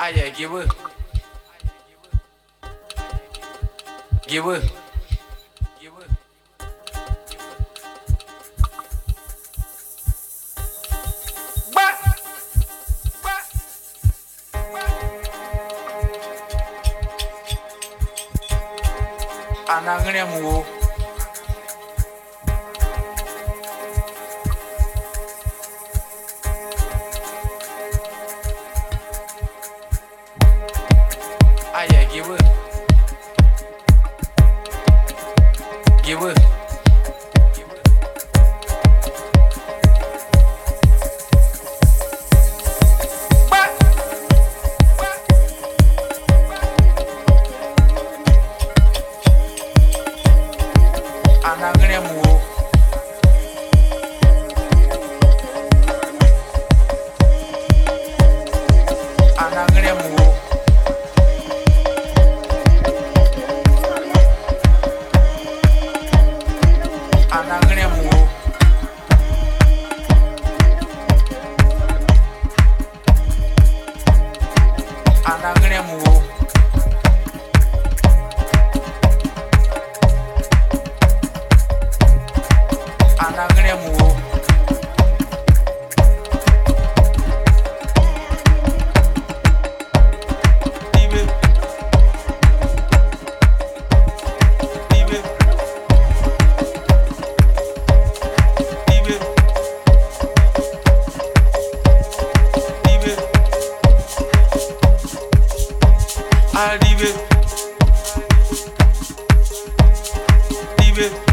I dare give her. Give her. Give her. Anang ni. 别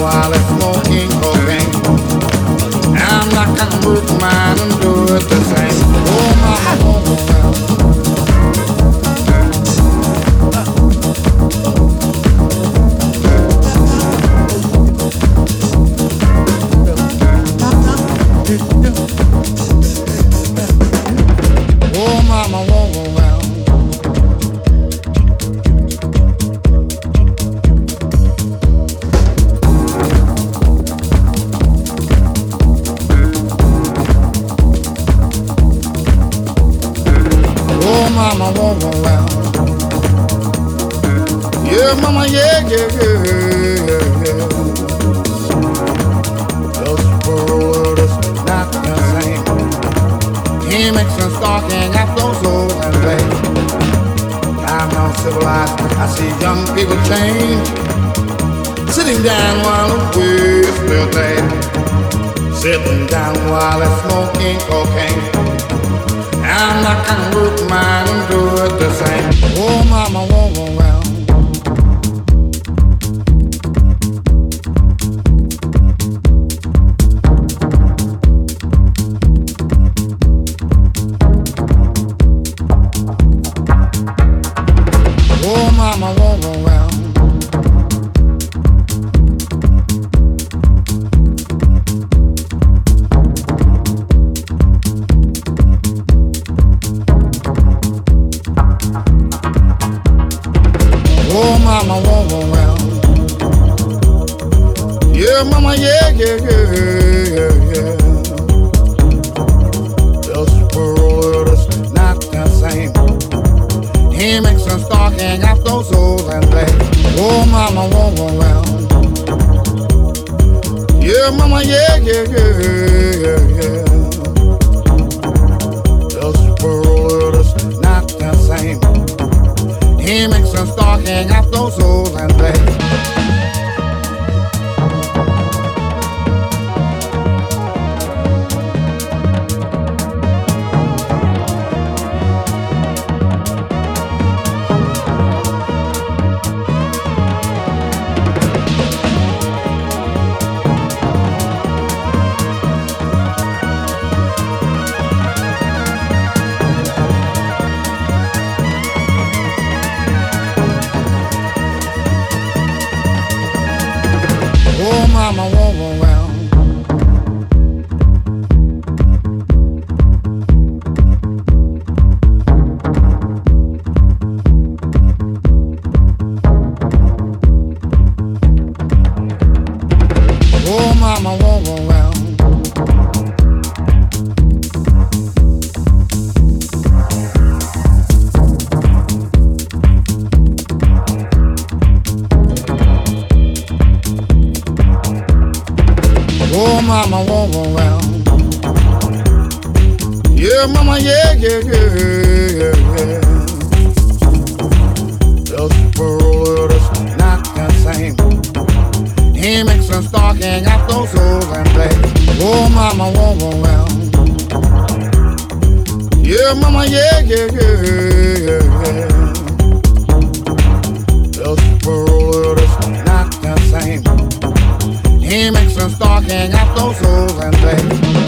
while it's smoking cocaine. I'm not gonna move my mama, whoa, whoa, well. Yeah, mama, yeah, yeah, yeah, yeah, yeah. Just for all of not the same. He makes us talking up those souls and things. He makes them stalking at those and days.